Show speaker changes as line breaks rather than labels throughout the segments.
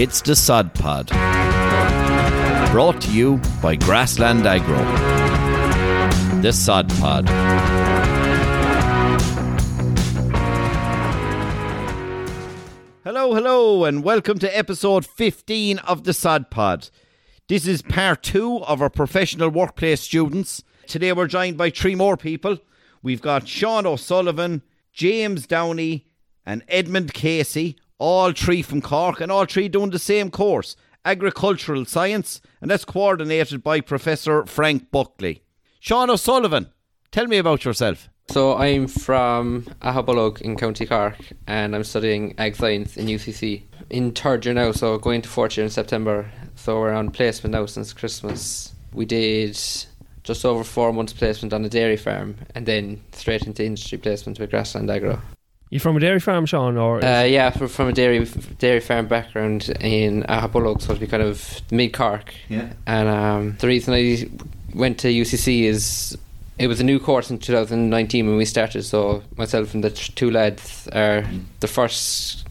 It's the Sod Pod. Brought to you by Grassland Agro. The Sod Pod. Hello, hello, and welcome to episode 15 of the Sod Pod. This is part two of our professional workplace students. Today we're joined by three more people. We've got Sean O'Sullivan, James Downey, and Edmond Casey, all three from Cork, and all three doing the same course, agricultural science, and that's coordinated by Professor Frank Buckley. Sean O'Sullivan, tell me about yourself.
So I'm from Aghabullogue in County Cork and I'm studying Ag Science in UCC. In third year now, so going to fourth year in September. So we're on placement now since Christmas. We did just over four months placement on a dairy farm and then straight into industry placement with Grassland Agro.
You from a dairy farm, Sean, or
Uh, yeah, from, from a dairy dairy farm background in Aghabullogue, so it'd be kind of mid Cork.
Yeah.
And um, the reason I went to UCC is it was a new course in 2019 when we started. So myself and the two lads are the first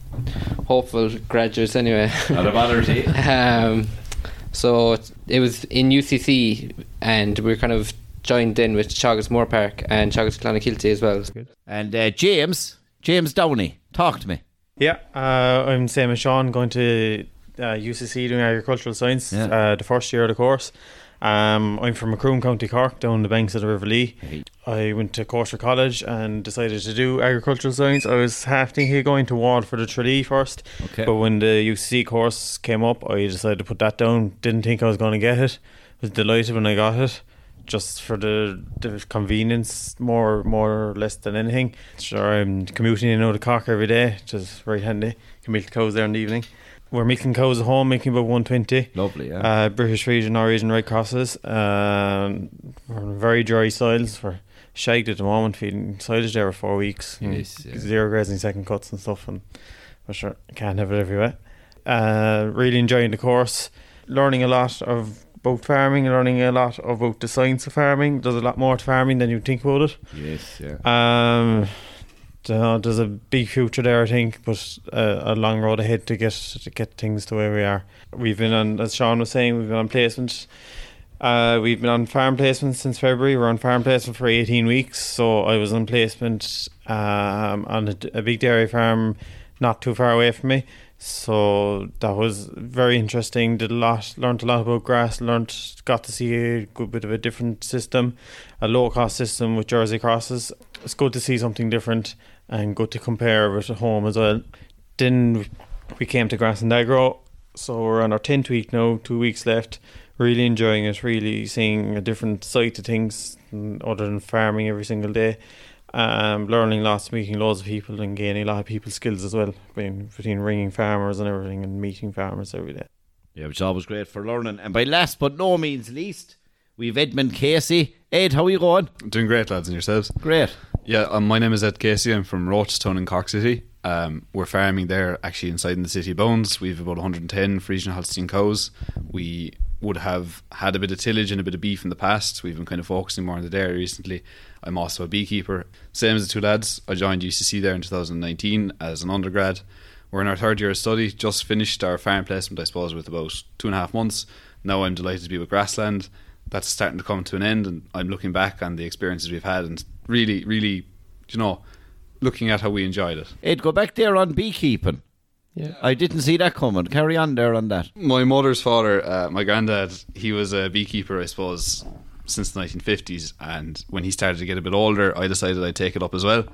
hopeful graduates anyway.
Not a bother to
um, so it- it was in UCC, and we are kind of joined in with Teagasc Moore Park and Teagasc Clonakilty as well.
And uh, James, James Downey, talk to me.
Yeah, uh, I'm same as Sean, going to uh, UCC doing agricultural science,
Yeah.
uh, the first year of the course. Um, I'm from Macroom, County Cork, down the banks of the River Lee. I went to Courser College and decided to do agricultural science. I was half thinking of going to Ward for the Tralee first,
Okay.
but when the UCC course came up, I decided to put that down. Didn't think I was going to get it. Was delighted when I got it, just for the, the convenience, more more or less than anything. Sure, I'm commuting in out of Cork every day, which is very handy. Can milk the cows there in the evening. We're milking cows at home, making about 120.
Lovely, yeah.
Uh, British region, Norwegian Red Crosses. Um, very dry soils. We're shagged at the moment, feeding silage there for four weeks.
Yes, yeah.
Zero grazing second cuts and stuff. And for sure, can't have it everywhere. Uh, really enjoying the course, learning a lot of about farming, learning a lot about the science of farming. There's a lot more to farming than you think about it.
yes, yeah.
Um, the- there's a big future there, I think, but uh, a long road ahead to get to get things to where we are. We've been on, as Sean was saying, we've been on placement. Uh, we've been on farm placement since February. We're on farm placement for 18 weeks. So I was on placement um, on a, a big dairy farm not too far away from me. So that was very interesting. Did a lot, learned a lot about grass. Learned, got to see a good bit of a different system, a low cost system with Jersey crosses. It's good to see something different and good to compare with home as well. Then we came to Grassland Agro, so we're on our tenth week now. Two weeks left. Really enjoying it. Really seeing a different side to things other than farming every single day um, learning lots, meeting loads of people, and gaining a lot of people's skills as well. Between, between ringing farmers and everything, and meeting farmers every day.
Yeah, which is always great for learning. And by last but no means least, we've Edmond Casey. Ed, how are you going?
Doing great, lads, and yourselves?
Great.
Yeah, um, my name is Ed Casey. I'm from Rochestown in Cork City. Um, we're farming there actually inside in the city bones. We've about 110 Friesian Holstein cows. We would have had a bit of tillage and a bit of beef in the past. We've been kind of focusing more on the dairy recently. I'm also a beekeeper. Same as the two lads. I joined UCC there in 2019 as an undergrad. We're in our third year of study. Just finished our farm placement, I suppose, with about two and a half months. Now I'm delighted to be with Grassland. That's starting to come to an end, and I'm looking back on the experiences we've had and really, really, you know, looking at how we enjoyed it.
Ed, go back there on beekeeping.
Yeah.
I didn't see that coming. Carry on there on that.
My mother's father, uh, my granddad, he was a beekeeper, I suppose, since the 1950s. And when he started to get a bit older, I decided I'd take it up as well.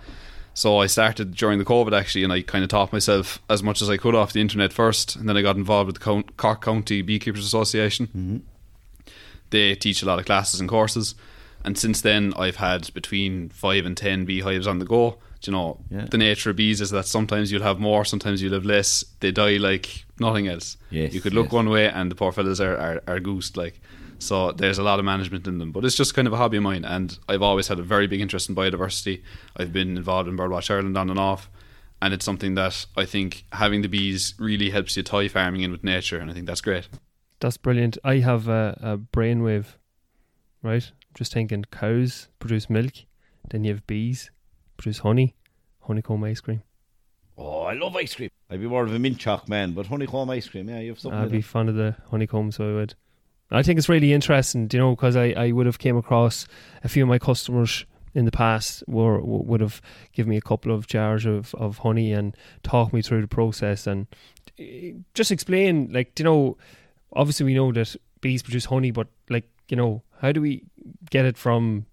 So I started during the COVID actually, and I kind of taught myself as much as I could off the internet first, and then I got involved with the Co- Cork County Beekeepers Association. They teach a lot of classes and courses, and since then I've had between five and ten beehives on the go. Do You know,
Yeah.
the nature of bees is that sometimes you'll have more, sometimes you'll have less. They die like nothing else.
Yes,
you could look
yes.
one way, and the poor fellas are, are, are goosed like. So there's a lot of management in them, but it's just kind of a hobby of mine, and I've always had a very big interest in biodiversity. I've been involved in Birdwatch Ireland on and off, and it's something that I think having the bees really helps you tie farming in with nature, and I think that's great.
That's brilliant. I have a, a brainwave, right? Just thinking cows produce milk, then you have bees produce honey, honeycomb ice cream.
Oh, I love ice cream. I'd be more of a mint choc man, but honeycomb ice cream, yeah, you have something.
I'd
with
be
it.
fond of the honeycomb, so I would. I think it's really interesting, you know, because I, I would have came across a few of my customers in the past were would have given me a couple of jars of, of honey and talked me through the process and eh, just explain like you know obviously we know that bees produce honey but like you know how do we get it from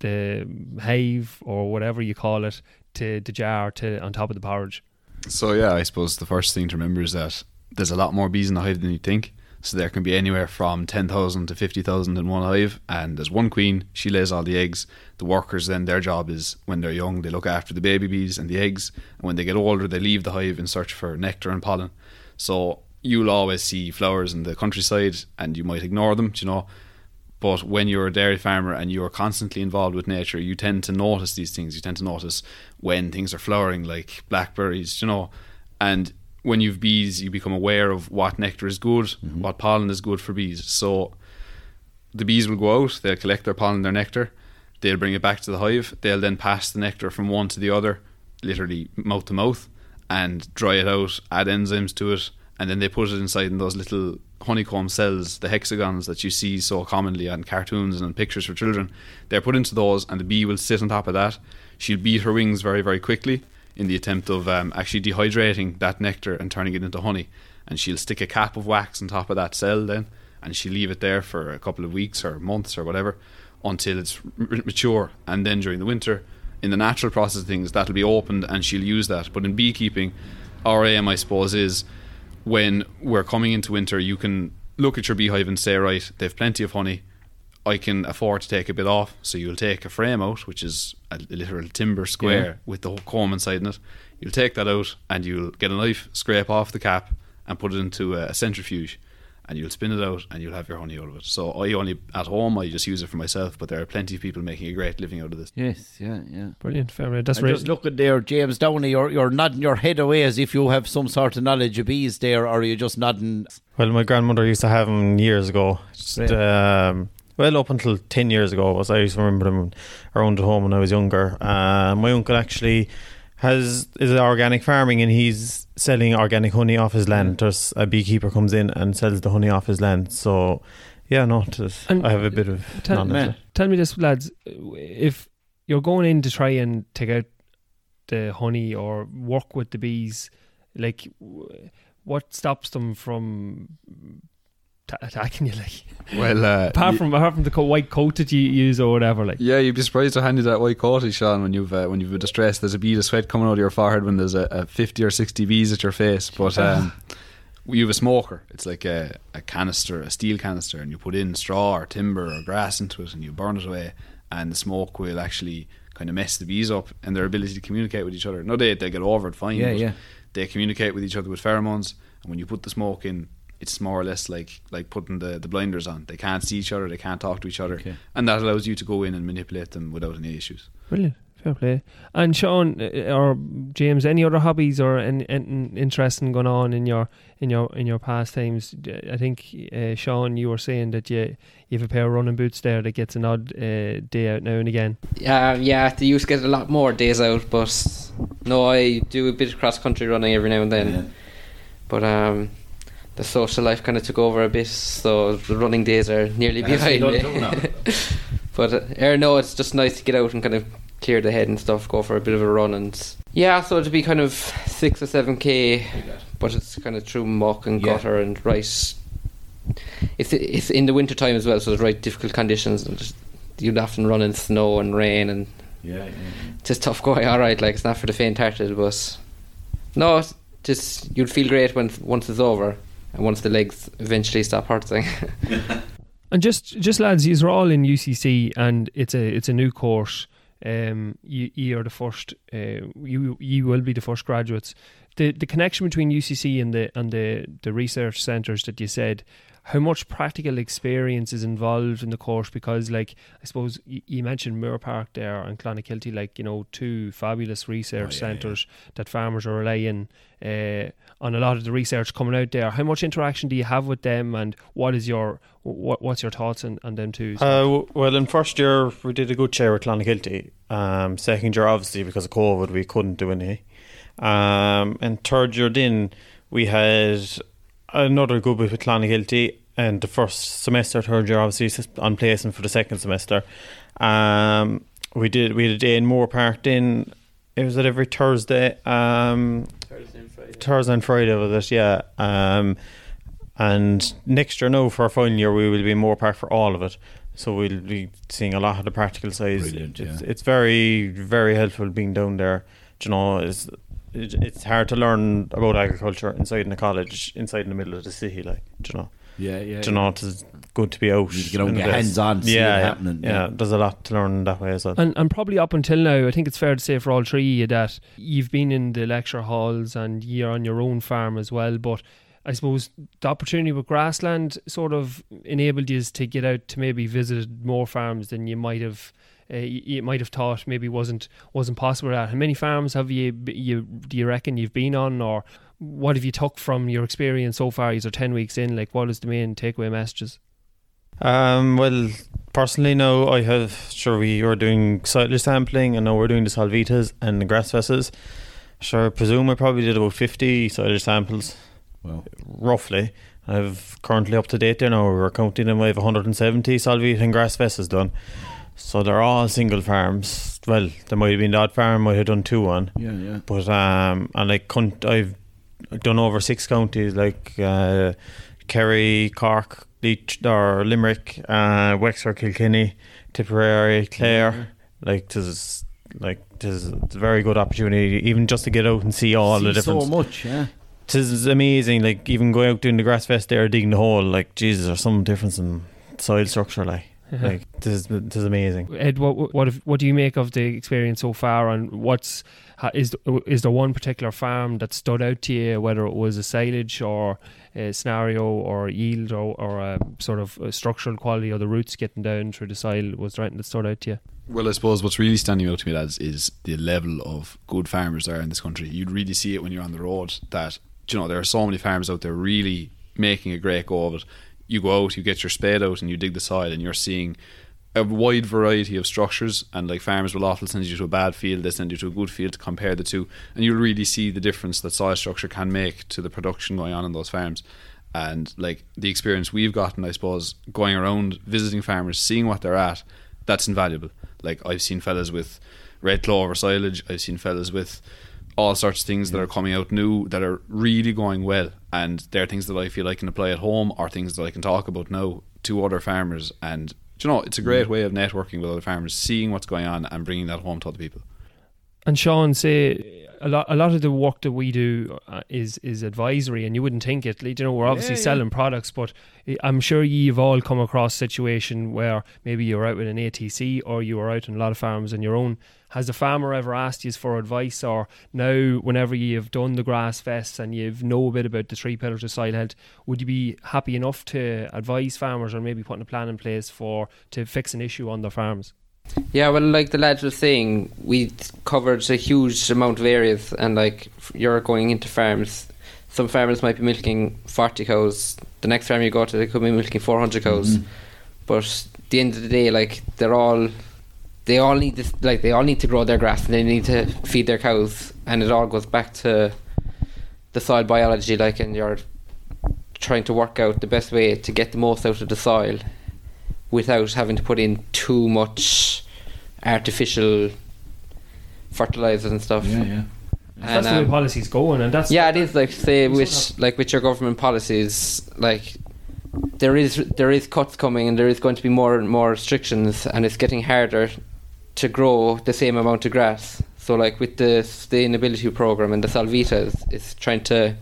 the hive or whatever you call it to the jar to on top of the porridge
So yeah, I suppose the first thing to remember is that there's a lot more bees in the hive than you think. So there can be anywhere from ten thousand to fifty thousand in one hive, and there's one queen. She lays all the eggs. The workers then their job is when they're young they look after the baby bees and the eggs, and when they get older they leave the hive in search for nectar and pollen. So you'll always see flowers in the countryside, and you might ignore them, you know. But when you're a dairy farmer and you're constantly involved with nature, you tend to notice these things. You tend to notice when things are flowering, like blackberries, you know. And when you've bees, you become aware of what nectar is good, mm-hmm. what pollen is good for bees. So the bees will go out, they'll collect their pollen, their nectar, they'll bring it back to the hive, they'll then pass the nectar from one to the other, literally mouth to mouth, and dry it out, add enzymes to it, and then they put it inside in those little honeycomb cells, the hexagons that you see so commonly on cartoons and pictures for children. They're put into those, and the bee will sit on top of that. She'll beat her wings very, very quickly in the attempt of um, actually dehydrating that nectar and turning it into honey. And she'll stick a cap of wax on top of that cell then, and she'll leave it there for a couple of weeks or months or whatever until it's r- mature. And then during the winter, in the natural process of things, that'll be opened and she'll use that. But in beekeeping, our aim, I suppose, is when we're coming into winter, you can look at your beehive and say, right, they've plenty of honey. I can afford to take a bit off. So you'll take a frame out, which is a literal timber square
Yeah.
with the comb inside in it. You'll take that out and you'll get a knife, scrape off the cap, and put it into a centrifuge. And you'll spin it out and you'll have your honey out of it. So I only, at home, I just use it for myself, but there are plenty of people making a great living out of this.
Yes, yeah, yeah.
brilliant fair play. that's
I'm
right
just looking there, James Downey. You're you're nodding your head away as if you have some sort of knowledge of bees there, or are you just nodding?
Well, my grandmother used to have them years ago. Just,
Right.
um, well, up until 10 years ago, was I used to remember them around at home when I was younger. Uh, my uncle actually has is organic farming and he's selling organic honey off his land. Mm. There's a beekeeper comes in and sells the honey off his land. So, yeah, no, it is-
And
I have a bit of
tell-
knowledge.
Tell me this, lads. If you're going in to try and take out the honey or work with the bees, like what stops them from attacking you? Like
Well, uh,
apart from apart from the co- white coat that you use or whatever, like
Yeah, you'd be surprised how handy that white coat is, Sean. When you've uh, when you've a distress, there's a bead of sweat coming out of your forehead when there's a, a fifty or sixty bees at your face. But um, you have a smoker. It's like a, a canister, a steel canister, and you put in straw or timber or grass into it, and you burn it away, and the smoke will actually kind of mess the bees up and their ability to communicate with each other. No, they they get over it fine.
Yeah,
but
yeah.
They communicate with each other with pheromones, and when you put the smoke in. It's more or less like like putting the, the blinders on. They can't see each other. They can't talk to each other
Okay.
and that allows you to go in and manipulate them without any issues.
brilliant, fair play. And Sean uh, or James, any other hobbies or any, anything interesting going on in your in your in your pastimes? I think uh, Sean, you were saying that you you have a pair of running boots there that gets an odd uh, day out now and again.
Yeah, yeah, they used to get a lot more days out, but no, I do a bit of cross country running every now and then. But um, the social life kind of took over a bit, so the running days are nearly behind me. but uh, er, no, it's just nice to get out and kind of clear the head and stuff, go for a bit of a run, and yeah, so it'd be kind of six or seven k, but it's kind of through muck and
Yeah.
gutter and right. It's it's in the winter time as well, so it's right difficult conditions, and just, you'd often run in snow and rain and
Yeah, yeah.
just tough going. All right, like it's not for the faint-hearted, but no, just you'd feel great when once it's over once the legs eventually stop hurting.
And just just lads, you're all in UCC, and it's a it's a new course. Um, you, you are the first. Uh, you you will be the first graduates. The the connection between UCC and the and the the research centres that you said. How much practical experience is involved in the course? Because, like, I suppose you, you mentioned Moore Park there and Clonakilty, like, you know, two fabulous research
Oh, yeah,
centres that farmers are relying uh, on a lot of the research coming out there. How much interaction do you have with them, and what is your what, what's your thoughts on, on them too?
Uh, well, in first year we did a good share with Clonakilty. Um, second year, obviously because of COVID, we couldn't do any. Um, and third year, then we had another good bit with Clonakilty. And the first semester, third year, obviously s- on placement for the second semester. Um, we did we did a day in Moore Park. Then it was at every Thursday. Um,
Thursday and Friday.
Thursday and Friday with it, yeah. Um, and next year, no, for our final year, we will be in Moore Park for all of it. So we'll be seeing a lot of the practical sides.
Brilliant,
it's,
yeah.
it's very, very helpful being down there. Do You know, it's it, it's hard to learn about agriculture inside in the college, inside in the middle of the city, like do you know.
Yeah, yeah.
Do you know, it's good to be out.
You get out get hands-on, see
yeah, yeah,
happening,
Yeah,
yeah.
there's a lot to learn that way as well.
And, and probably up until now, I think it's fair to say for all three of you that you've been in the lecture halls and you're on your own farm as well. But I suppose the opportunity with grassland sort of enabled you to get out to maybe visit more farms than you might have. Uh, you, you might have thought maybe wasn't wasn't possible. At how many farms have you you do you reckon you've been on, or what have you took from your experience so far? You're ten weeks in. Like, what is the main takeaway messages?
Um, well, personally, no, I have. Sure, we are doing silage sampling, and now we're doing the Solvitas and the grass vessels. Sure, I presume I probably did about fifty silage samples,
Well,
roughly. I've currently up to date there now. We're counting them. I have 170 Solvita and grass vessels done. So they're all single farms. Well, there might have been the odd farm might have done two on,
yeah, yeah.
but um, and like I've done over six counties like uh, Kerry, Cork, Laois, or Limerick, uh, Wexford, Kilkenny, Tipperary, Clare. Like this, like this, it's a very good opportunity, even just to get out and see all the
See
different.
so much, yeah.
Tis amazing. Like even going out doing the grass fest there, digging the hole. Like Jesus, there's some difference in soil structure. Like, like this, is- this is amazing.
Ed, what what what do you make of the experience so far, and what's ha- is is there one particular farm that stood out to you, whether it was a silage or a scenario or yield or, or a sort of a structural quality or the roots getting down through the soil? Was there anything that stood out to you?
Well, I suppose what's really standing out to me, lads, is the level of good farmers there in this country. You'd really see it when you're on the road that, you know, there are so many farmers out there really making a great go of it. You go out, you get your spade out, and you dig the soil, and you're seeing a wide variety of structures. And like farmers will often send you to a bad field, they send you to a good field to compare the two, and you'll really see the difference that soil structure can make to the production going on in those farms. And like the experience we've gotten, I suppose, going around visiting farmers, seeing what they're at, that's invaluable. Like I've seen fellas with red clover silage, I've seen fellas with all sorts of things that are coming out new that are really going well, and they're things that I feel I can apply at home or things that I can talk about now to other farmers. And you know, it's a great way of networking with other farmers, seeing what's going on and bringing that home to other people.
And Sean, say a lot. A lot of the work that we do uh, is is advisory, and you wouldn't think it. You know, we're obviously
Yeah, yeah.
selling products, but I'm sure you've all come across a situation where maybe you're out with an ATC or you are out on a lot of farms on your own. Has the farmer ever asked you for advice, or now, whenever you've done the grass fests and you've know a bit about the three pillars of soil health, would you be happy enough to advise farmers, or maybe putting a plan in place for to fix an issue on their farms?
Yeah, well, like the lads was saying, we covered a huge amount of areas, and like you're going into farms. Some farmers might be milking 40 cows. The next farm you go to, they could be milking 400 cows. Mm-hmm. But at the end of the day, like they're all, they all need this, like they all need to grow their grass and they need to feed their cows, and it all goes back to the soil biology, like, and you're trying to work out the best way to get the most out of the soil without having to put in too much artificial fertilizers and stuff.
Yeah, yeah.
That's
And,
the way
um,
policy's going, and that's
yeah, it is like say
We
with like with your government policies, like there is there is cuts coming and there is going to be more and more restrictions, and it's getting harder to grow the same amount of grass. So like with the sustainability program and the Solvitas, it's trying to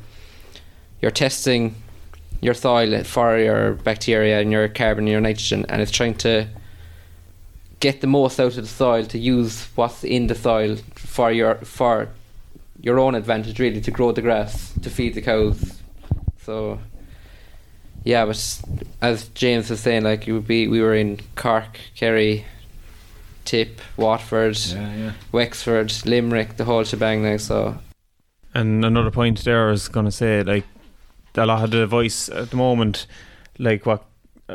you're testing your soil for your bacteria and your carbon and your nitrogen, and it's trying to get the most out of the soil to use what's in the soil for your for your own advantage really to grow the grass to feed the cows so Yeah, but as James was saying, like you would be, we were in Cork, Kerry, Tip, Waterford,
yeah.
Wexford, Limerick, the whole shebang now. So
And another point there I was going to say, like, a lot of the voice at the moment, like what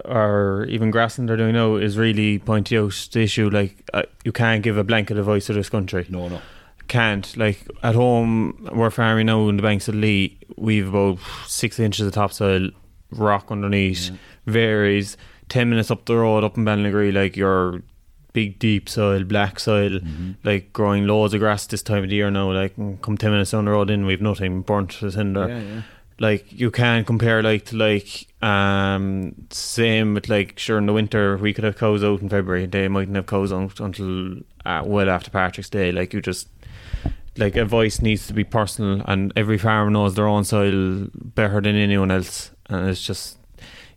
or even Grassland are doing now, is really pointing out the issue. Like, uh, you can't give a blanket of voice to this country.
No, no.
Can't. Like, at home, we're farming now in the banks of the Lee. We've about six inches of topsoil, rock underneath, varies. 10 minutes up the road, up in Ballinagree, like, your big, deep soil, black soil,
Mm-hmm.
like growing loads of grass this time of the year now. Like, and come 10 minutes down the road in, we've nothing burnt to the cinder
Yeah, yeah.
like you can compare like to like um same with like sure in the winter we could have cows out in February they mightn't have cows out until uh, well after Patrick's Day like you just like a voice needs to be personal and every farmer knows their own soil better than anyone else and it's just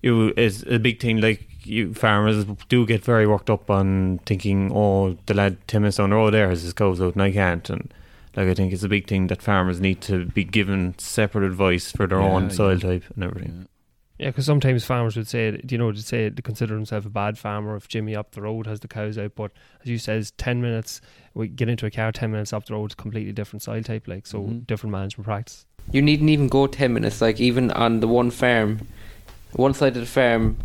you it's a big thing like you farmers do get very worked up on thinking oh the lad Tim is on the road there has his cows out and I can't and like I think it's a big thing that farmers need to be given separate advice for their
Yeah,
own soil
yeah.
type and everything.
Yeah, because sometimes farmers would say, you know, to say they consider themselves a bad farmer if Jimmy up the road has the cows out. But as you says, ten minutes we get into a car, ten minutes up the road, is completely different soil type, like so
Mhm.
different management practice.
you needn't even go ten minutes. Like even on the one farm, one side of the farm,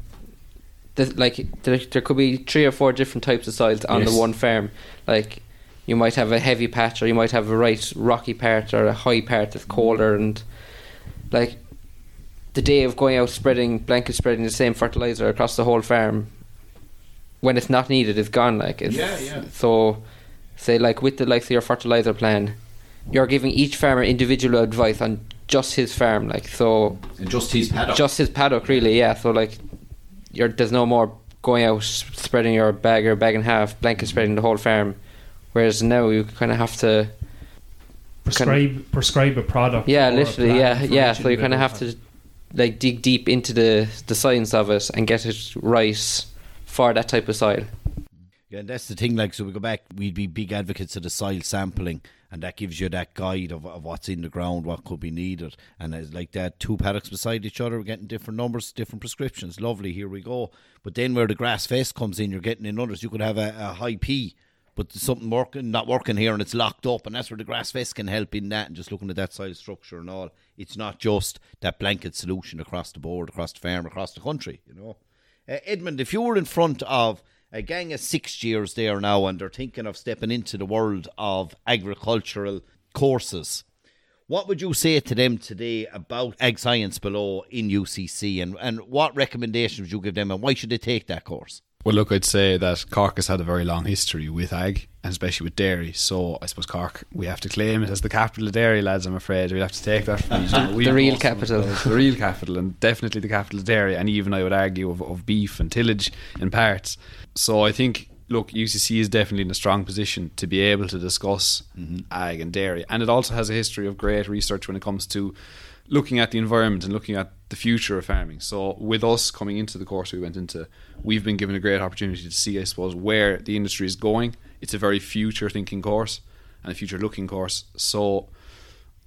there's, like there, there could be three or four different types of soils on
Yes.
the one farm. Like you might have a heavy patch, or you might have a right rocky part, or a high part that's colder, and like the day of going out spreading blanket spreading the same fertilizer across the whole farm when it's not needed is gone like it's,
Yeah, yeah.
so say like with the likes of your fertilizer plan you're giving each farmer individual advice on just his farm like so
And just his paddock.
just his paddock really yeah so like you're there's no more going out spreading your bag or bag and a half blanket spreading the whole farm whereas now you kind of have to
Prescribe prescribe a product.
yeah literally yeah yeah so you kind of have to like dig deep into the the science of it and get it right for that type of soil
Yeah, and that's the thing. Like, so we go back, we'd be big advocates of the soil sampling, and that gives you that guide of, of what's in the ground, what could be needed. And it's like that, two paddocks beside each other, we're getting different numbers, different prescriptions. Lovely, here we go. But then where the grass face comes in, you're getting in others. You could have a, a high P, but something working, not working here, and it's locked up, and that's where the grass face can help in that. And just looking at that soil structure and all, it's not just that blanket solution across the board, across the farm, across the country. You know. Uh, Edmond, if you were in front of a gang of six years there now and they're thinking of stepping into the world of agricultural courses, what would you say to them today about ag science below in UCC and, and what recommendations would you give them and why should they take that course?
Well, look, I'd say that Cork has had a very long history with ag, and especially with dairy. So I suppose Cork, we have to claim it as the capital of dairy, lads. I'm afraid we have to take that. From, you
The real
most of us
capital.
the real capital, and definitely the capital of dairy, and even I would argue of, of beef and tillage in parts. So I think. Look, UCC is definitely in a strong position to be able to discuss mm-hmm. ag and dairy, and it also has a history of great research when it comes to looking at the environment and looking at the future of farming. So with us coming into the course we went into, we've been given a great opportunity to see, I suppose, where the industry is going. It's a very future thinking course and a future looking course. So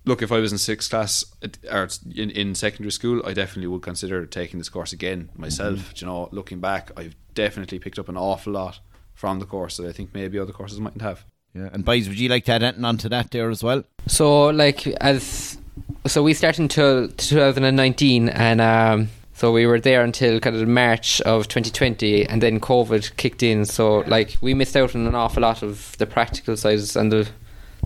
look, if I was in sixth class or in, in secondary school, I definitely would consider taking this course again myself. Mm-hmm. You know, looking back, I've definitely picked up an awful lot from the course that I think maybe other courses mightn't have.
Yeah. And boys, would you like to add anything onto that there as well?
So like as so we started until 2019 and um so we were there until kind of March of 2020 and then COVID kicked in so like we missed out on an awful lot of the practical sides and the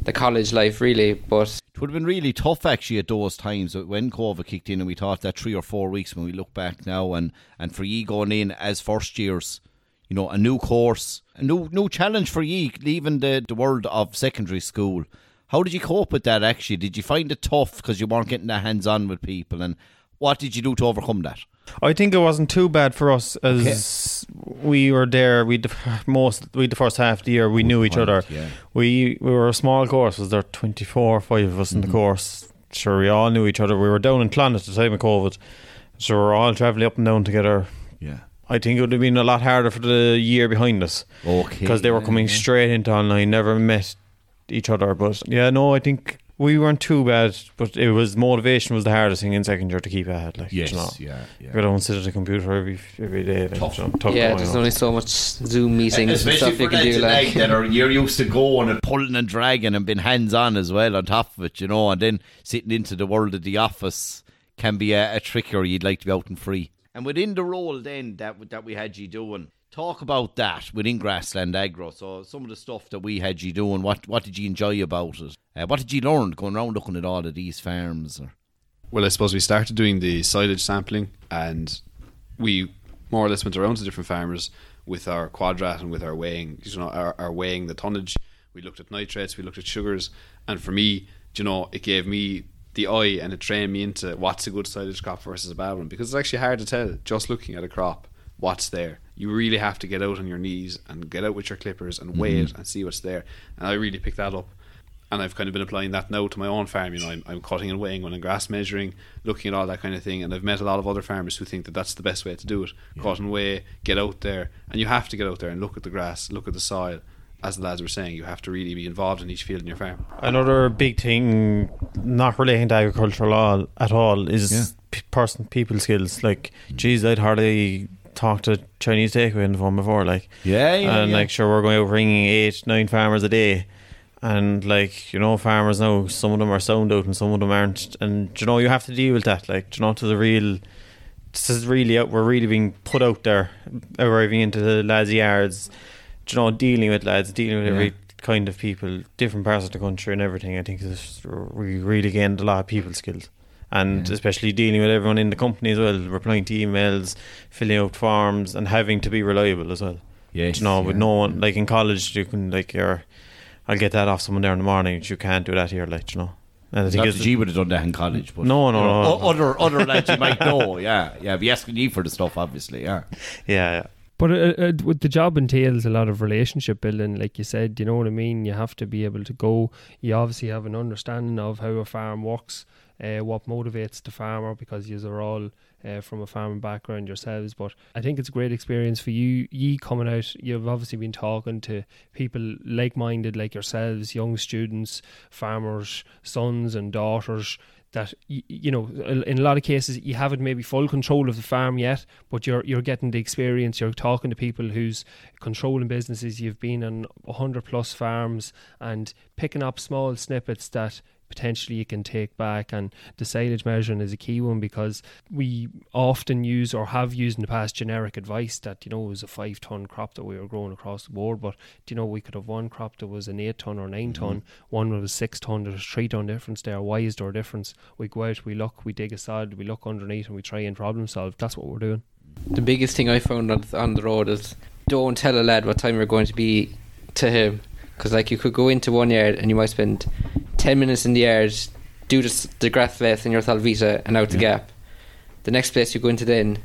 the college life really but
It would have been really tough actually at those times when COVID kicked in and we thought that three or four weeks when we look back now and, and for ye going in as first years, you know, a new course, a new new challenge for ye, leaving the, the world of secondary school. How did you cope with that actually? Did you find it tough because you weren't getting that hands on with people and what did you do to overcome that?
I think it wasn't too bad for us as we were there. We most we the first half of the year we knew each other.
Yeah.
We we were a small course. Was there twenty four, five of us in the mm-hmm. course? Sure, we all knew each other. We were down in Clon at the time of COVID, so we're all travelling up and down together.
Yeah.
I think it would have been a lot harder for the year behind us
Okay.
because they were coming
yeah.
straight into online, never met each other. But yeah, no, I think we weren't too bad, but it was motivation was the hardest thing in second year to keep ahead. Like,
Yes,
you know,
yeah,
you
yeah.
don't sit at a computer every every day. Like,
Tough.
you know, tough
yeah, there's
on.
only so much Zoom meetings and
Especially
stuff you can do.
like
Like,
that are you're used to going and pulling and dragging and being hands on as well on top of it, you know, and then sitting into the world of the office can be a, a trickier. You'd like to be out and free. And within the role then that that we had you doing, talk about that within Grassland Agro. So some of the stuff that we had you doing, what what did you enjoy about it? Uh, what did you learn going around looking at all of these farms? Or?
Well, I suppose we started doing the silage sampling, and we more or less went around to different farmers with our quadrat and with our weighing. You know, our, our weighing the tonnage. We looked at nitrates, we looked at sugars, and for me, you know, it gave me the eye and it trained me into what's a good silage crop versus a bad one because it's actually hard to tell just looking at a crop what's there. You really have to get out on your knees and get out with your clippers and weigh it mm-hmm. and see what's there. And I really picked that up and I've kind of been applying that now to my own farm. You know, I'm, I'm cutting and weighing when I'm grass measuring, looking at all that kind of thing. And I've met a lot of other farmers who think that that's the best way to do it: cut and weigh, get out there, and you have to get out there and look at the grass, look at the soil. As the lads were saying, you have to really be involved in each field in your farm.
Another big thing, not relating to agriculture at all, at all is
Yeah.
p- person people skills. Like, mm. geez, I'd hardly talked to Chinese takeaway on the phone before. Like,
Yeah,
and like, sure, we're going out ringing eight, nine farmers a day. And like you know, farmers now, some of them are sound out and some of them aren't. And you know, you have to deal with that. Like, you know, to the real, this is really out. We're really being put out there, arriving into the lads' yards. You know, dealing with lads, dealing with
Yeah.
every kind of people, different parts of the country and everything. I think is we really gained a lot of people skills, and especially dealing with everyone in the company as well, replying to emails, filling out forms, and having to be reliable as well.
yes,
you know, with no one like in college, you can like you're, I'll get that off someone there in the morning. You can't do that here, like you know. And I think
Not that G would have done that in college, but
No, no,
you know,
no, no.
Other other lads you might know, yeah, yeah. Be asking you for the stuff, obviously, yeah.
yeah, yeah.
But uh, uh, what the job entails a lot of relationship building, like you said. You know what I mean. You have to be able to go. You obviously have an understanding of how a farm works, uh, what motivates the farmer, because you are all uh, from a farming background yourselves. But I think it's a great experience for you. You coming out, you've obviously been talking to people like-minded, like yourselves, young students, farmers, sons and daughters that you know in a lot of cases you haven't maybe full control of the farm yet but you're you're getting the experience you're talking to people who's controlling businesses you've been on 100 plus farms and picking up small snippets that potentially you can take back and the silage measuring is a key one because we often use or have used in the past generic advice that you know it was a five ton crop that we were growing across the board but do you know we could have one crop that was an eight ton or 9 mm-hmm. ton one was six ton there's three ton difference there why is there a difference. We go out we look we dig a sod we look underneath and we try and problem solve. That's what we're doing.
The biggest thing I found on, on the road is don't tell a lad what time you're going to be to him. Because, like, you could go into one yard and you might spend 10 minutes in the yard, do the, s- the grass vest in your Solvita and out the gap. The next place you go into then,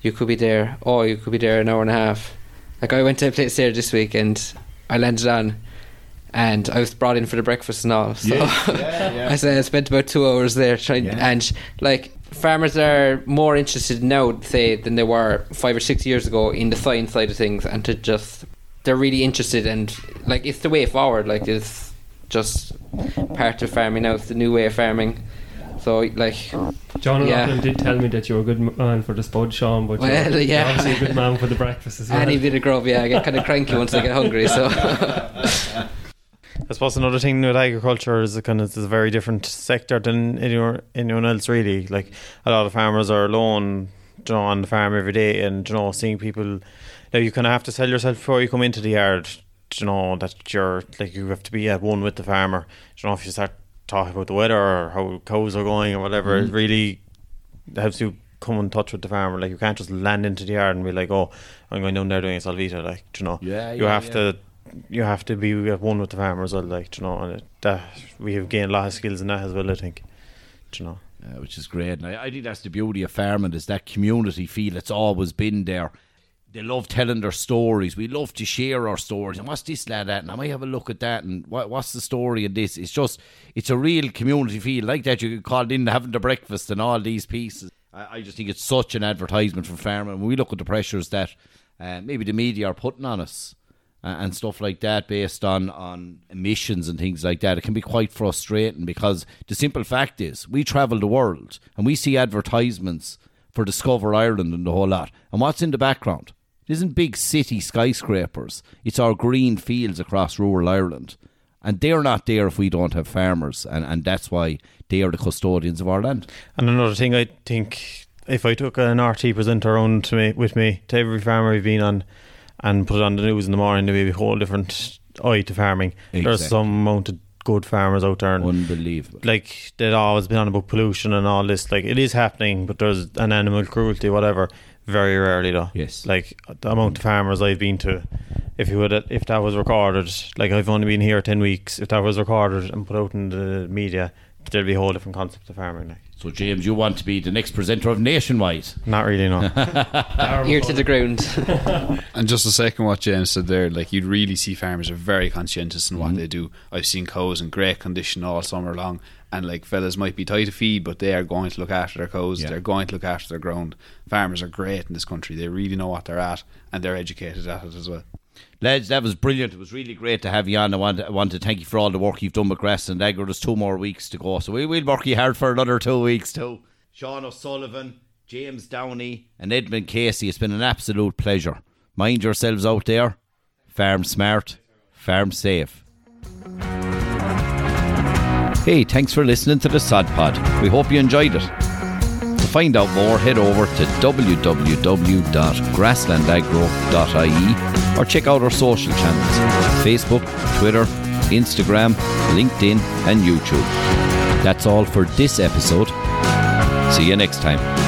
you could be there, oh, you could be there an hour and a half. Like, I went to a place there this week and I landed on and I was brought in for the breakfast and all. So I said I spent about two hours there trying,
Yeah.
and like farmers are more interested now, say, than they were five or six years ago in the science side of things, and to just they're really interested and like it's the way forward. Like it's just part of farming now. It's the new way of farming. So like,
John
Yeah.
O'Loughlin did tell me that you're a good man for the spud Sean but you're,
Well,
you're
yeah.
obviously a good man for the breakfast as well
any bit of grub, yeah, I get kind of cranky once I get hungry. So
I suppose another thing with agriculture is a kind of it's a very different sector than anyone anyone else really. Like a lot of farmers are alone, you know, on the farm every day, and you know, seeing people. Now you kind of have to sell yourself before you come into the yard. You know that you're like you have to be at one with the farmer. You know if you start talking about the weather or how cows are going or whatever, it really helps you come in touch with the farmer. Like you can't just land into the yard and be like, oh, I'm going down there doing a Solvita. Like you know,
Yeah,
you
yeah,
have
yeah.
to you have to be at one with the farmer as well, like you know, and it, that we have gained a lot of skills in that as well. I think, you know.
uh, which is great. And I, I think that's the beauty of farming is that community feel. It's always been there. They love telling their stories. We love to share our stories. And what's this lad at? And I might have a look at that. And what, what's the story in this? It's just, it's a real community feel like that. You called in having the breakfast and all these pieces. I, I just think it's such an advertisement for farming. When we look at the pressures that uh, maybe the media are putting on us. and stuff like that based on, on emissions and things like that, it can be quite frustrating because the simple fact is we travel the world and we see advertisements for Discover Ireland and the whole lot. And what's in the background? It isn't big city skyscrapers. It's our green fields across rural Ireland. And they're not there if we don't have farmers. And, and that's why they are the custodians of our land.
And another thing I think if I took an RTÉ presenter on to me with me to every farmer we've been on and put it on the news in the morning, there'd be a whole different eye to farming. There's some amount of good farmers out there. And
Unbelievable.
like they'd always been on about pollution and all this. Like it is happening, but there's an animal cruelty, whatever. Very rarely though.
Yes.
Like the amount of farmers I've been to, if you would, if that was recorded, like I've only been here ten weeks. If that was recorded and put out in the media, there'd be a whole different concept of farming. Like
So, James, you want to be the next presenter of Nationwide.
not really, no.
Ear to the ground.
And just a second what James said there, like you'd really see farmers are very conscientious in what mm-hmm. they do. I've seen cows in great condition all summer long, and like fellas might be tight to feed, but they are going to look after their cows.
Yeah.
They're going to look after their ground. Farmers are great in this country. They really know what they're at, and they're educated at it as well.
Lads, that was brilliant. It was really great to have you on. I want, I want to thank you for all the work you've done with Grassland Agro. There's two more weeks to go, so we will work you hard for another two weeks too. Sean O'Sullivan, James Downey, and Edmond Casey. It's been an absolute pleasure. Mind yourselves out there. Farm smart, farm safe. Hey, thanks for listening to the Sod Pod. We hope you enjoyed it. To find out more, head over to www.grasslandagro.ie or check out our social channels Facebook, Twitter, Instagram, LinkedIn, and YouTube. That's all for this episode. See you next time.